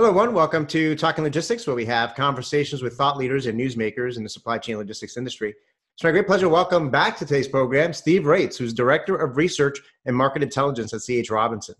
Hello, everyone. Welcome to Talking Logistics, where we have conversations with thought leaders and newsmakers in the supply chain logistics industry. It's my great pleasure to welcome back to today's program Steve Raetz, who's Director of Research and Market Intelligence at C.H. Robinson.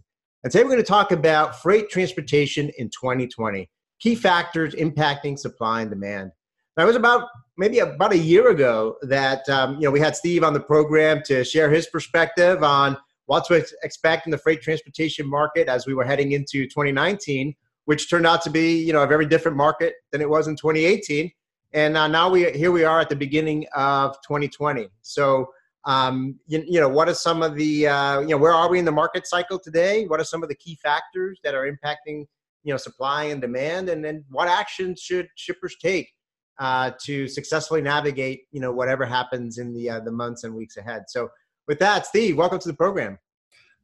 And today we're going to talk about freight transportation in 2020, key factors impacting supply and demand. Now, it was about maybe about a year ago that um, you know we had Steve on the program to share his perspective on what to expect in the freight transportation market as we were heading into 2019 which turned out to be you know a very different market than it was in 2018 and uh, now we here we are at the beginning of 2020 so um, you, you, know what are some of the uh, you know where are we in the market cycle today? What are some of the key factors that are impacting you know supply and demand? And then what actions should shippers take uh, to successfully navigate you know whatever happens in the uh, the months and weeks ahead? So with that steve welcome to the program.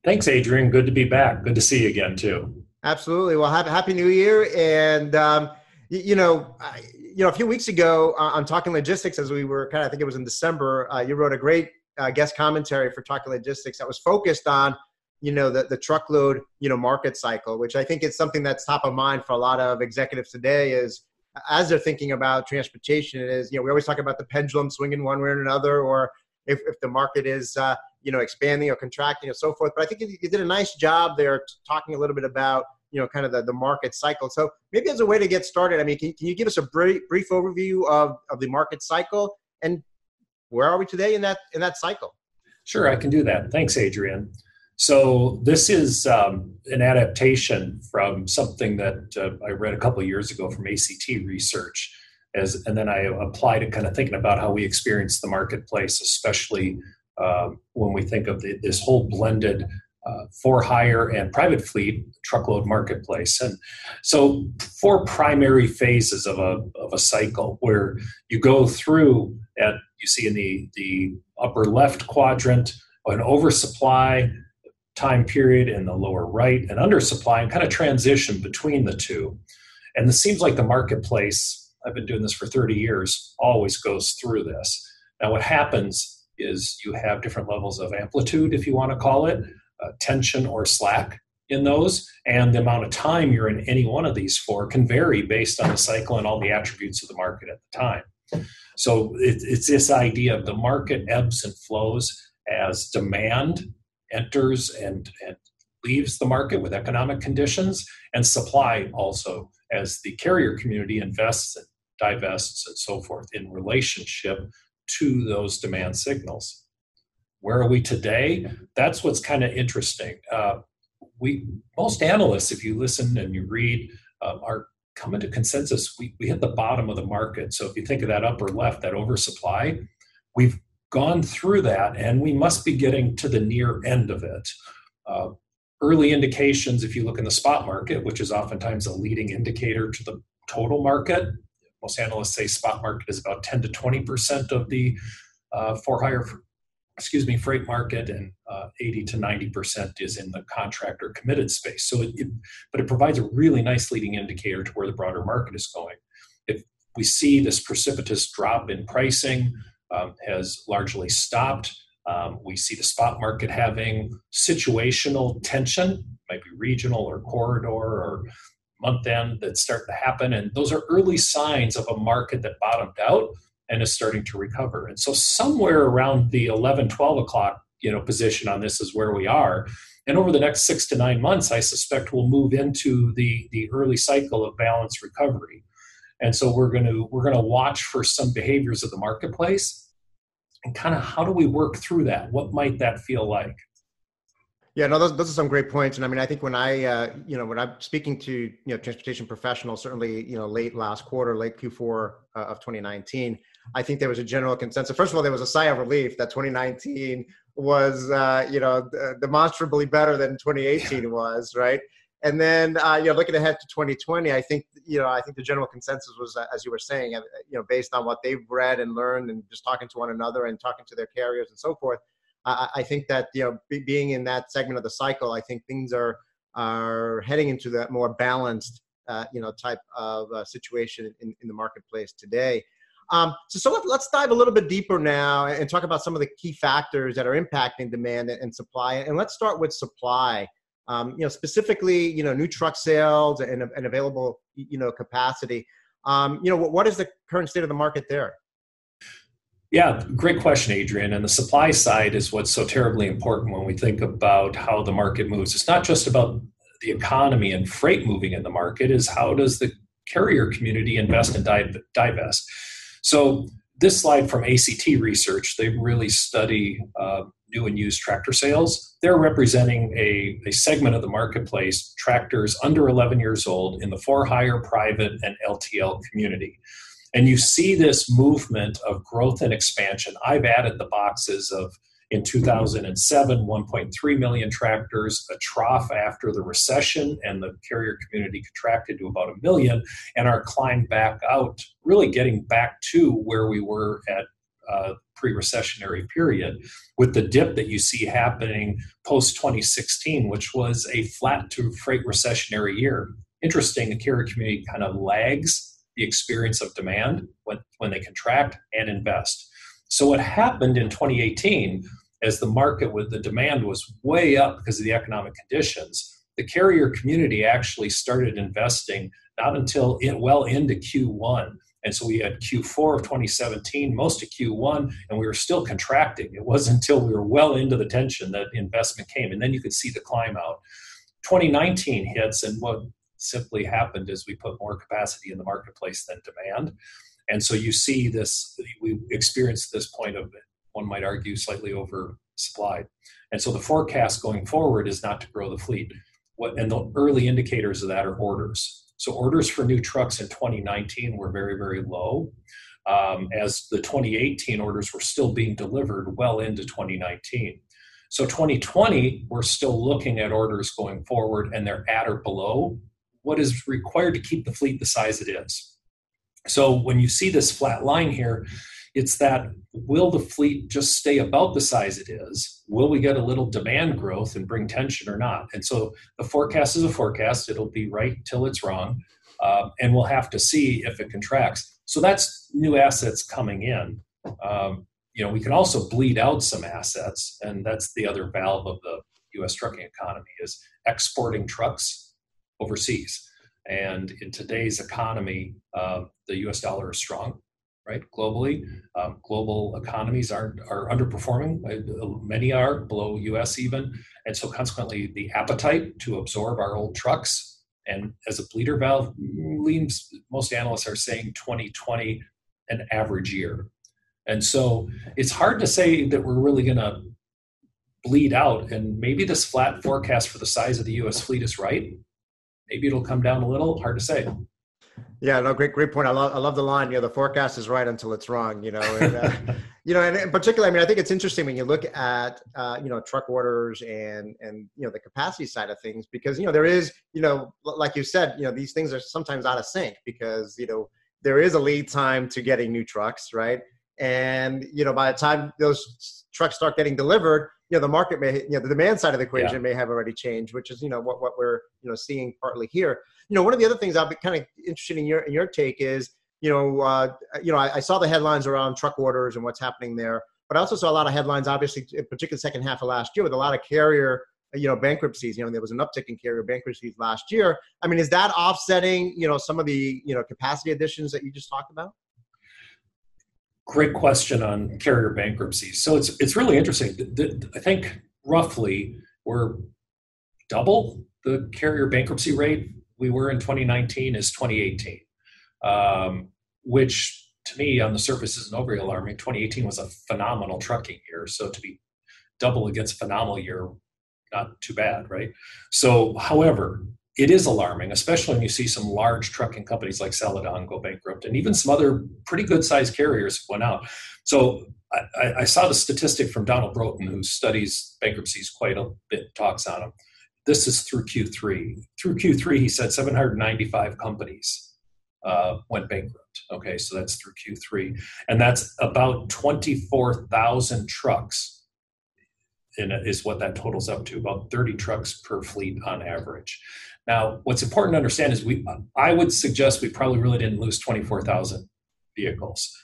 Thanks adrian. Good to be back. Good to see you again too Absolutely. Well, happy, happy New Year. And, um, you, you, know, I, you know, a few weeks ago uh, on Talking Logistics, as we were kind of, I think it was in December, uh, you wrote a great uh, guest commentary for Talking Logistics that was focused on, you know, the, the truckload, you know, market cycle, which I think is something that's top of mind for a lot of executives today is as they're thinking about transportation is, you know, we always talk about the pendulum swinging one way or another, or if, if the market is, uh, you know, expanding or contracting and so forth. But I think you did a nice job there talking a little bit about you know kind of the, the market cycle. So maybe as a way to get started i mean can, can you give us a brief, brief overview of, of the market cycle? And where are we today in that in that cycle? Sure i can do that. Thanks adrian. So this is um, an adaptation from something that uh, i read a couple of years ago from ACT Research as and then i applied it kind of thinking about how we experience the marketplace especially uh, when we think of the, this whole blended uh, for hire and private fleet truckload marketplace. And so, four primary phases of a, of a cycle where you go through at you see in the, the upper left quadrant an oversupply time period in the lower right and undersupply and kind of transition between the two. And it seems like the marketplace, I've been doing this for 30 years, always goes through this. Now, what happens is you have different levels of amplitude, if you want to call it, uh, tension or slack in those, and the amount of time you're in any one of these for can vary based on the cycle and all the attributes of the market at the time. So it, it's this idea of the market ebbs and flows as demand enters and, and leaves the market with economic conditions, and supply also as the carrier community invests and divests and so forth in relationship to those demand signals. Where are we today? That's what's kind of interesting. Uh, we most analysts, if you listen and you read, uh, are coming to consensus. We we hit the bottom of the market. So if you think of that upper left, that oversupply, we've gone through that, and we must be getting to the near end of it. Uh, early indications, if you look in the spot market, which is oftentimes a leading indicator to the total market, most analysts say spot market is about 10 to 20 percent of the uh, for hire excuse me, freight market, and uh, 80 to 90 percent is in the contractor committed space. So, it, it, but it provides a really nice leading indicator to where the broader market is going. If we see this precipitous drop in pricing um, has largely stopped, um, we see the spot market having situational tension, might be regional or corridor or month end that start to happen, and those are early signs of a market that bottomed out and is starting to recover. And so somewhere around the 11, 12 o'clock, you know, position on this is where we are. And over the next six to nine months, I suspect we'll move into the, the early cycle of balanced recovery. And so we're going to we're going to watch for some behaviors of the marketplace and kind of how do we work through that? What might that feel like? Yeah, no, those, those are some great points. And I mean, I think when I, uh, you know, when I'm speaking to, you know, transportation professionals, certainly, you know, late last quarter, late Q4 uh, of 2019, I think there was a general consensus. First of all, there was a sigh of relief that 2019 was, uh, you know, demonstrably better than 2018 was, right? And then, uh, you know, looking ahead to 2020, I think, you know, I think the general consensus was, uh, as you were saying, uh, you know, based on what they've read and learned and just talking to one another and talking to their carriers and so forth, I, I think that you know be, being in that segment of the cycle, I think things are are heading into that more balanced uh, you know type of uh, situation in, in the marketplace today. Um, so, so let, us dive a little bit deeper now and talk about some of the key factors that are impacting demand and supply. And let's start with supply. Um, you know, specifically, you know, new truck sales and, and available, you know, capacity. Um, you know, what, what is the current state of the market there? Yeah, great question, Adrian. And the supply side is what's so terribly important when we think about how the market moves. It's not just about the economy and freight moving in the market, is how does the carrier community invest and divest? So this slide from ACT Research, they really study uh, new and used tractor sales. They're representing a, a segment of the marketplace, tractors under 11 years old in the for hire, private, and LTL community. And you see this movement of growth and expansion. I've added the boxes of in 2007 1.3 million tractors a trough after the recession and the carrier community contracted to about a million and our climb back out really getting back to where we were at uh, pre-recessionary period with the dip that you see happening post 2016 which was a flat to freight recessionary year. Interesting the carrier community kind of lags the experience of demand when, when they contract and invest so what happened in 2018 as the market with the demand was way up because of the economic conditions, the carrier community actually started investing not until in, well into Q1. And so we had Q4 of 2017, most of Q1, and we were still contracting. It wasn't until we were well into the tension that investment came. And then you could see the climb out. 2019 hits, and what simply happened is we put more capacity in the marketplace than demand. And so you see this, we experienced this point of, one might argue, slightly oversupplied. And so the forecast going forward is not to grow the fleet. What, and the early indicators of that are orders. So orders for new trucks in 2019 were very, very low. Um, as the 2018 orders were still being delivered well into 2019. So 2020, we're still looking at orders going forward, and they're at or below what is required to keep the fleet the size it is. So when you see this flat line here, it's that will the fleet just stay about the size it is? Will we get a little demand growth and bring tension or not? And so the forecast is a forecast. It'll be right till it's wrong. Uh, and we'll have to see if it contracts. So that's new assets coming in. Um, you know, we can also bleed out some assets, and that's the other valve of the U.S. trucking economy is exporting trucks overseas. And in today's economy, uh, the U.S. dollar is strong, right? Globally, um, global economies are are underperforming. Uh, many are below U.S. even, and so consequently, the appetite to absorb our old trucks and as a bleeder valve leans. Most analysts are saying 2020 an average year, and so it's hard to say that we're really going to bleed out. And maybe this flat forecast for the size of the U.S. fleet is right maybe it'll come down a little. Hard to say. Yeah, no, great, great point. I love, I love the line. You know, the forecast is right until it's wrong. You know, and, uh, you know, and in particular, I mean, I think it's interesting when you look at, uh, you know, truck orders and and you know the capacity side of things because you know there is, you know, like you said, you know, these things are sometimes out of sync because you know there is a lead time to getting new trucks, right? And you know, by the time those trucks start getting delivered, you know the market may you know the demand side of the equation yeah. may have already changed which is you know what, what we're you know seeing partly here. You know one of the other things i'll be kind of interested in your in your take is you know uh, you know I, I, saw the headlines around truck orders and what's happening there but i also saw a lot of headlines obviously in particular second half of last year with a lot of carrier you know bankruptcies. You know there was an uptick in carrier bankruptcies last year. I mean is that offsetting you know some of the you know capacity additions that you just talked about Great question on carrier bankruptcies. So it's it's really interesting. I think roughly we're double the carrier bankruptcy rate we were in 2019 is 2018, um, which to me on the surface isn't overly alarming. 2018 was a phenomenal trucking year, so to be double against phenomenal year, not too bad, right? So, however, it is alarming, especially when you see some large trucking companies like Celadon go bankrupt, and even some other pretty good sized carriers went out. So I, I, saw the statistic from Donald Broughton, who studies bankruptcies quite a bit, talks on them. This is through Q3. Through Q3, he said 795 companies uh, went bankrupt. Okay, so that's through Q3, and that's about 24,000 trucks. is what that totals up to about 30 trucks per fleet on average. Now, what's important to understand is we, I would suggest we probably really didn't lose 24,000 vehicles.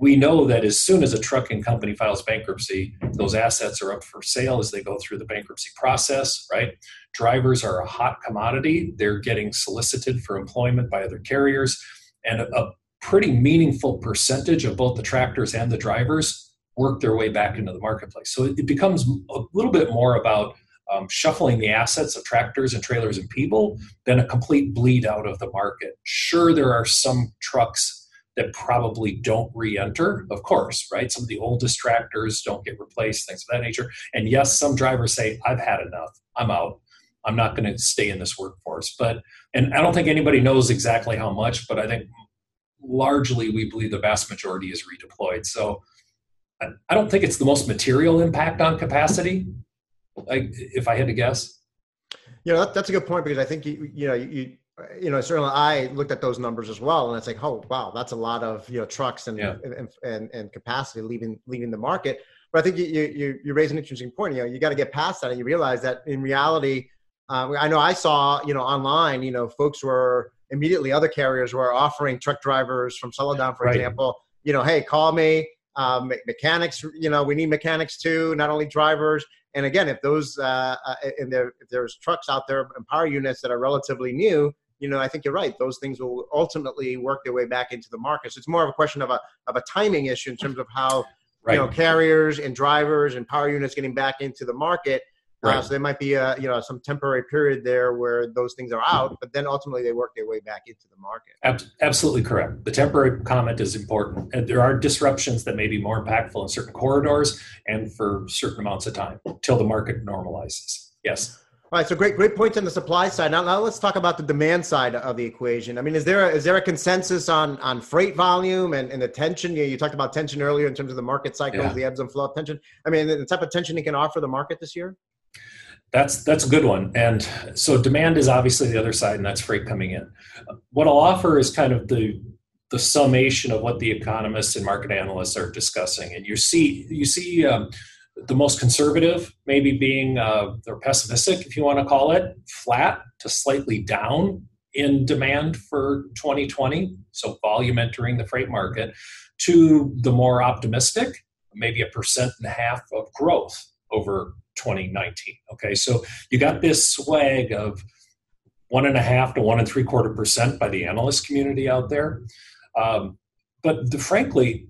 we know that as soon as a trucking company files bankruptcy, those assets are up for sale as they go through the bankruptcy process, right? Drivers are a hot commodity. They're getting solicited for employment by other carriers. And a, a pretty meaningful percentage of both the tractors and the drivers work their way back into the marketplace. So it becomes a little bit more about um, shuffling the assets of tractors and trailers and people than a complete bleed out of the market. Sure, there are some trucks that probably don't re-enter of course right? Some of the oldest tractors don't get replaced things of that nature. And yes some drivers say i've had enough. I'm out. I'm not going to stay in this workforce. But and i don't think anybody knows exactly how much but i think largely we believe the vast majority is redeployed. So i don't think it's the most material impact on capacity like if i had to guess you know that, that's a good point because i think you you know you you know, certainly I looked at those numbers as well, and it's like, oh wow, that's a lot of you know trucks and yeah. and, and, and capacity leaving leaving the market. But I think you you you raise an interesting point. You know, you got to get past that, and you realize that in reality, uh, I know I saw you know online, you know, folks were immediately other carriers were offering truck drivers from Celadon, for right. example, you know, hey, call me. Um, mechanics, you know, we need mechanics too, not only drivers. And again, if those uh, uh, and there, if there's trucks out there and power units that are relatively new, you know, I think you're right. Those things will ultimately work their way back into the market. So it's more of a question of a of a timing issue in terms of how right. you know carriers and drivers and power units getting back into the market. Uh, right. Uh, so there might be a you know some temporary period there where those things are out, but then ultimately they work their way back into the market. absolutely correct. The temporary comment is important, and there are disruptions that may be more impactful in certain corridors and for certain amounts of time till the market normalizes. Yes. All right, so great, great points on the supply side. Now, now let's talk about the demand side of the equation. I mean, is there a, is there a consensus on on freight volume and, and the tension? You, know, you talked about tension earlier in terms of the market cycles, yeah. the ebbs and flow of tension. I mean, the type of tension it can offer the market this year. That's that's a good one. And so demand is obviously the other side, and that's freight coming in. What I'll offer is kind of the the summation of what the economists and market analysts are discussing, and you see you see. Um, the most conservative maybe being uh, or pessimistic if you want to call it flat to slightly down in demand for 2020 so volume entering the freight market to the more optimistic maybe a percent and a half of growth over 2019 okay so you got this swag of one and a half to one and three quarter percent by the analyst community out there um, but the, frankly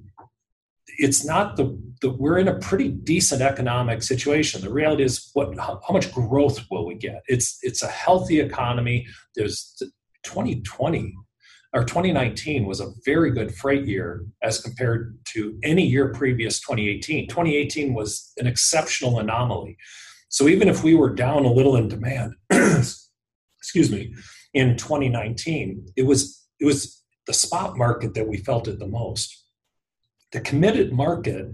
it's not the, the we're in a pretty decent economic situation. The reality is what how, how much growth will we get? It's it's a healthy economy. There's 2020 or 2019 was a very good freight year as compared to any year previous 2018. 2018 was an exceptional anomaly. So even if we were down a little in demand, excuse me, in 2019, it was it was the spot market that we felt it the most the committed market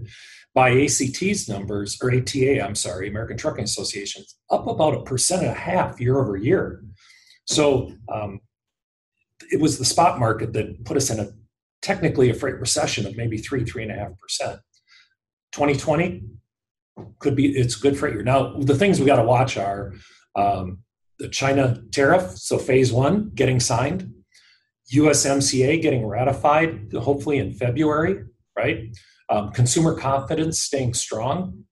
by ACT's numbers, or ATA, I'm sorry, American Trucking Association, up about a percent and a half year over year. So um, it was the spot market that put us in a technically a freight recession of maybe three, three and a half percent. 2020 could be it's good freight year. Now the things we got to watch are um, the China tariff, so phase one getting signed, USMCA getting ratified, hopefully in February right? Um, consumer confidence staying strong.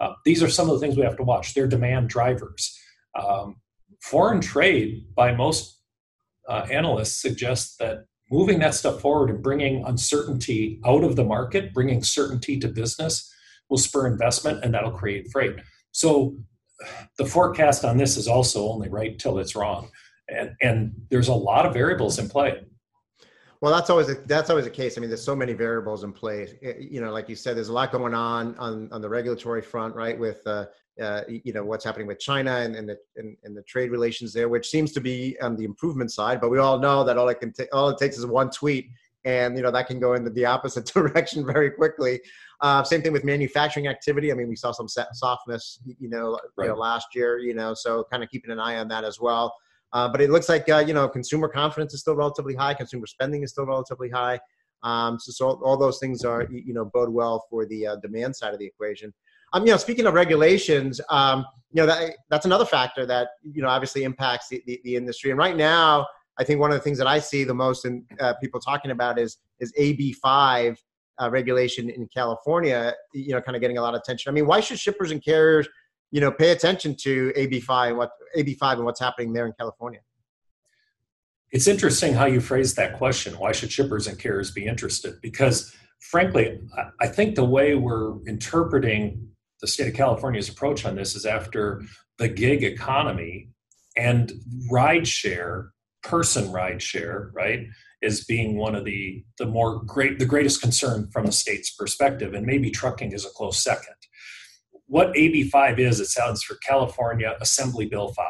Uh, these are some of the things we have to watch. They're demand drivers. Um, foreign trade, by most uh, analysts, suggest that moving that stuff forward and bringing uncertainty out of the market, bringing certainty to business, will spur investment and that'll create freight. So the forecast on this is also only right till it's wrong. And, and there's a lot of variables in play. Well, that's always a, that's always the case. I mean, there's so many variables in play. You know, like you said, there's a lot going on on, on the regulatory front, right? With uh, uh, you know what's happening with China and, and the and, and, the trade relations there, which seems to be on the improvement side. But we all know that all it can t- all it takes is one tweet, and you know that can go in the opposite direction very quickly. Uh, same thing with manufacturing activity. I mean, we saw some softness, you know, right. you know, last year. You know, so kind of keeping an eye on that as well. Uh, but it looks like uh, you know consumer confidence is still relatively high, consumer spending is still relatively high. Um, so, so all those things are you know bode well for the uh, demand side of the equation. Um, you know, speaking of regulations, um, you know that that's another factor that you know obviously impacts the, the, the industry. And right now, I think one of the things that I see the most in uh, people talking about is is AB five uh, regulation in California, you know, kind of getting a lot of attention. I mean, why should shippers and carriers, you know, pay attention to AB5 and what AB5 and what's happening there in California? It's interesting how you phrase that question. Why should shippers and carriers be interested? Because frankly, I think the way we're interpreting the state of California's approach on this is after the gig economy and rideshare, person rideshare, right, is being one of the the more great the greatest concern from the state's perspective, and maybe trucking is a close second. What AB5 is, it sounds for California Assembly Bill 5.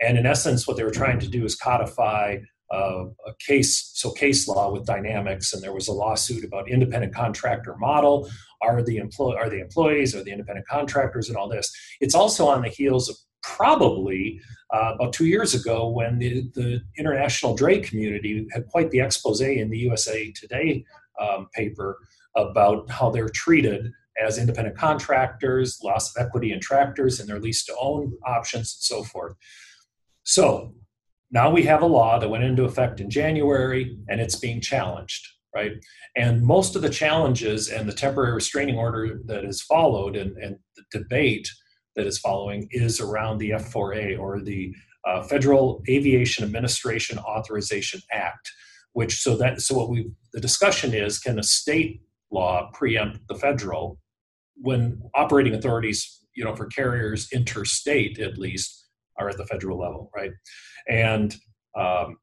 And in essence, what they were trying to do is codify uh, a case, so case law with Dynamex, and there was a lawsuit about independent contractor model. Are the employ are the employees or the independent contractors and all this? It's also on the heels of probably uh, about two years ago when the, the international dray community had quite the expose in the USA Today um, paper about how they're treated as independent contractors, loss of equity in tractors, and their lease to own options, and so forth. So now we have a law that went into effect in January and it's being challenged, right? And most of the challenges and the temporary restraining order that has followed and, and the debate that is following is around the F4A or the uh, Federal Aviation Administration Authorization Act, which so that so what we the discussion is can a state law preempt the federal when operating authorities you know for carriers interstate at least are at the federal level right? And um,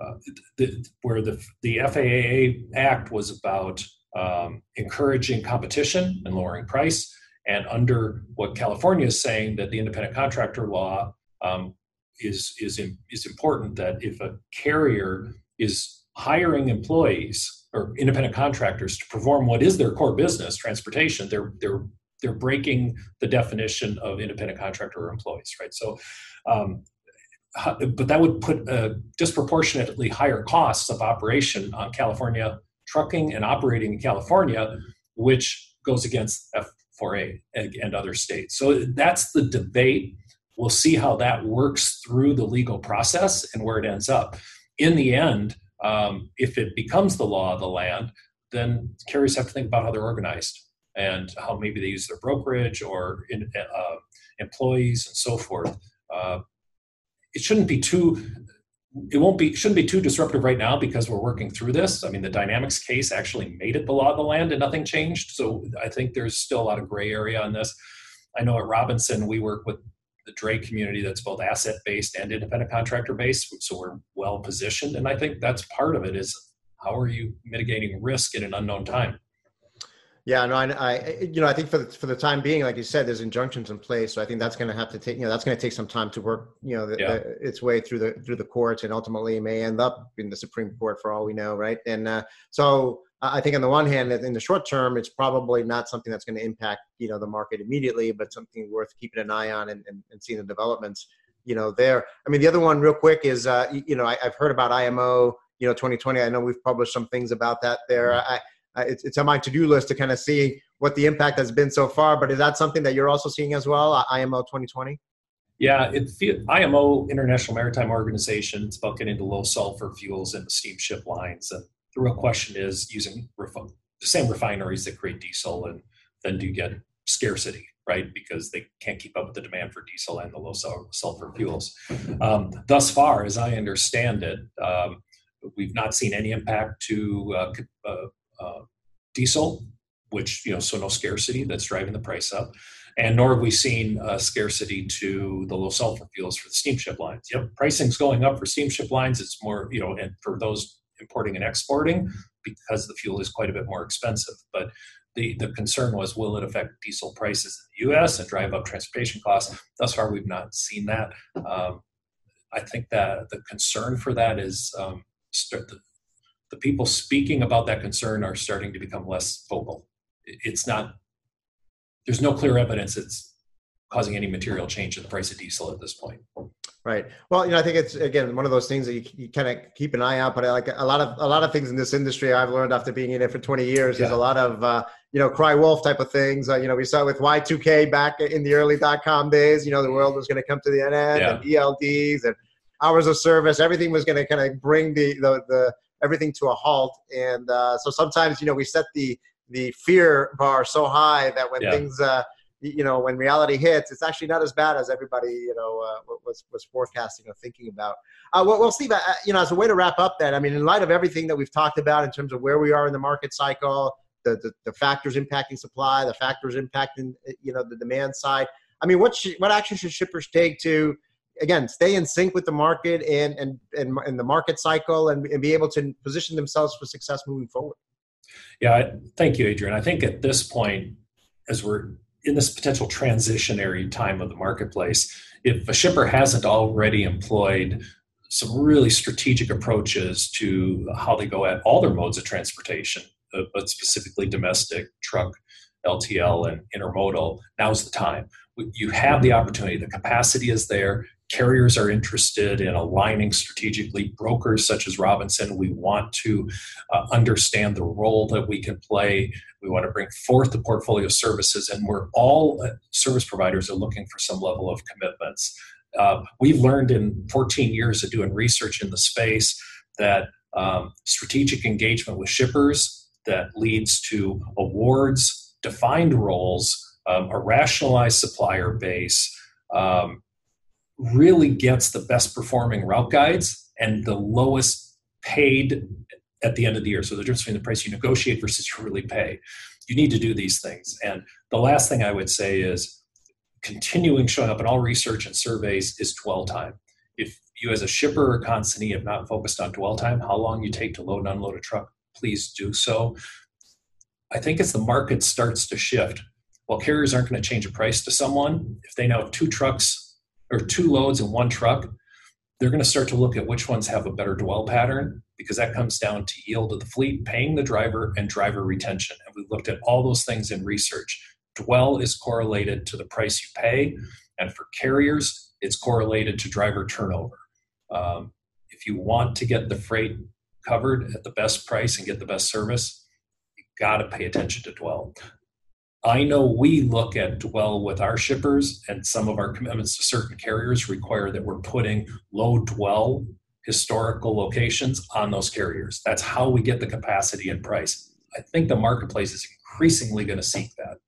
uh, the, where the the FAA Act was about um, encouraging competition and lowering price, and under what California is saying that the independent contractor law um, is is is important that if a carrier is hiring employees or independent contractors to perform what is their core business, transportation, they're they're they're breaking the definition of independent contractor or employees, right? So, um, but that would put uh, disproportionately higher costs of operation on California trucking and operating in California, which goes against F4A and, and other states. So that's the debate. We'll see how that works through the legal process and where it ends up. In the end, um, if it becomes the law of the land, then carriers have to think about how they're organized and how maybe they use their brokerage or in, uh, employees and so forth. Uh, it shouldn't be too it won't be shouldn't be too disruptive right now because we're working through this. I mean, the Dynamex case actually made it the law of the land and nothing changed. So I think there's still a lot of gray area on this. I know at Robinson we work with the dray community that's both asset based and independent contractor based, so we're well positioned. And I think that's part of it is how are you mitigating risk in an unknown time? Yeah, no, I, I, you know, I think for the for the time being, like you said, there's injunctions in place, so I think that's going to have to take, you know, that's going to take some time to work, you know, the, yeah. the, its way through the through the courts, and ultimately may end up in the Supreme Court for all we know, right? And uh, so I think on the one hand, in the short term, it's probably not something that's going to impact, you know, the market immediately, but something worth keeping an eye on and, and, and seeing the developments, you know, there. I mean, the other one, real quick, is uh, you know, I, have heard about IMO, you know, 2020. I know we've published some things about that there. Mm-hmm. I, uh, it's, it's on my to-do list to kind of see what the impact has been so far. But is that something that you're also seeing as well, uh, IMO 2020? Yeah, it, IMO International Maritime Organization. It's about getting into low sulfur fuels in the steamship lines. And the real question is using the same refineries that create diesel, and then do get scarcity, right? Because they can't keep up with the demand for diesel and the low sulfur fuels. Um, thus far, as I understand it, um, we've not seen any impact to uh, uh, uh, diesel, which you know, so no scarcity that's driving the price up, and nor have we seen uh, scarcity to the low sulfur fuels for the steamship lines. Yep, pricing's going up for steamship lines. It's more you know, and for those importing and exporting because the fuel is quite a bit more expensive. But the, the concern was will it affect diesel prices in the US and drive up transportation costs? Thus far, we've not seen that. Um, I think that the concern for that is um, the, the people speaking about that concern are starting to become less vocal. It's not, there's no clear evidence it's causing any material change in the price of diesel at this point. Right. Well, you know, I think it's again one of those things that you, you kind of keep an eye out. But like a lot of a lot of things in this industry, I've learned after being in it for 20 years. Yeah. There's a lot of uh, you know cry wolf type of things. Uh, you know, we saw with Y2K back in the early dot com days. You know, the world was going to come to the end, yeah. and ELDs and hours of service. Everything was going to kind of bring the the, the everything to a halt. And uh, so sometimes, you know, we set the the fear bar so high that when yeah. things, uh, you know, when reality hits, it's actually not as bad as everybody, you know, uh, was was forecasting or thinking about. Uh, well, well, Steve, uh, you know, as a way to wrap up that, I mean, in light of everything that we've talked about in terms of where we are in the market cycle, the the, the factors impacting supply, the factors impacting, you know, the demand side. I mean, what should, what action should shippers take to again stay in sync with the market and and and, and the market cycle and, and be able to position themselves for success moving forward? Yeah, thank you, Adrian. I think at this point, as we're in this potential transitionary time of the marketplace, if a shipper hasn't already employed some really strategic approaches to how they go at all their modes of transportation, uh, but specifically domestic, truck, LTL, and intermodal, now's the time. You have the opportunity, the capacity is there, carriers are interested in aligning strategically. Brokers such as Robinson, we want to uh, understand the role that we can play. We want to bring forth the portfolio services, and we're all uh, service providers are looking for some level of commitments. Uh, we've learned in 14 years of doing research in the space that um, strategic engagement with shippers that leads to awards, defined roles, um, a rationalized supplier base, um, really gets the best performing route guides and the lowest paid at the end of the year. So the difference between the price you negotiate versus you really pay. You need to do these things. And the last thing I would say is continuing showing up in all research and surveys is dwell time. If you as a shipper or consignee have not focused on dwell time, how long you take to load and unload a truck, please do so. I think as the market starts to shift, while carriers aren't going to change a price to someone, if they now have two trucks or two loads in one truck, they're going to start to look at which ones have a better dwell pattern because that comes down to yield of the fleet, paying the driver, and driver retention. And we looked at all those things in research. Dwell is correlated to the price you pay, and for carriers, it's correlated to driver turnover. Um, if you want to get the freight covered at the best price and get the best service, you got to pay attention to dwell. I know we look at dwell with our shippers, and some of our commitments to certain carriers require that we're putting low dwell historical locations on those carriers. That's how we get the capacity and price. I think the marketplace is increasingly going to seek that.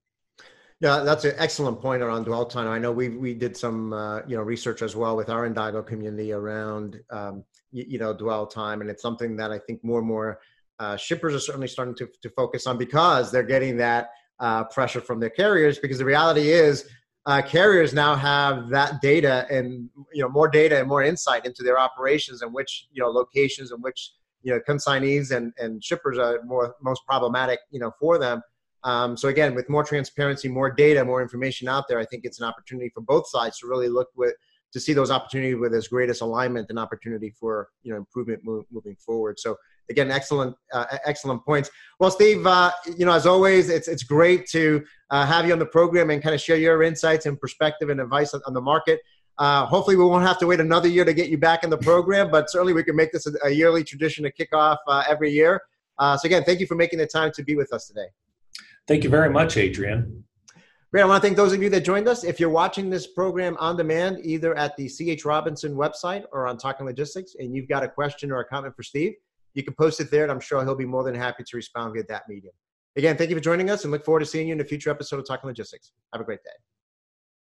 Yeah, that's an excellent point around dwell time. I know we we did some uh, you know research as well with our Indago community around um, you, you, know dwell time, and it's something that I think more and more uh, shippers are certainly starting to to focus on because they're getting that uh, pressure from their carriers because the reality is uh, carriers now have that data and you know more data and more insight into their operations and which you know locations and which you know consignees and, and shippers are more most problematic you know for them. Um, so again with more transparency more data more information out there i think it's an opportunity for both sides to really look with to see those opportunities with as greatest alignment and opportunity for you know improvement move, moving forward so again, excellent, uh, excellent points. Well, Steve, uh, you know, as always, it's it's great to uh, have you on the program and kind of share your insights and perspective and advice on, on the market. Uh, hopefully, we won't have to wait another year to get you back in the program, but certainly we can make this a, a yearly tradition to kick off uh, every year. Uh, so, again, thank you for making the time to be with us today. Thank you very much, Adrian. Great. I want to thank those of you that joined us. If you're watching this program on demand, either at the CH Robinson website or on Talking Logistics, and you've got a question or a comment for Steve, you can post it there, and I'm sure he'll be more than happy to respond via that medium. Again, thank you for joining us and look forward to seeing you in a future episode of Talking Logistics. Have a great day.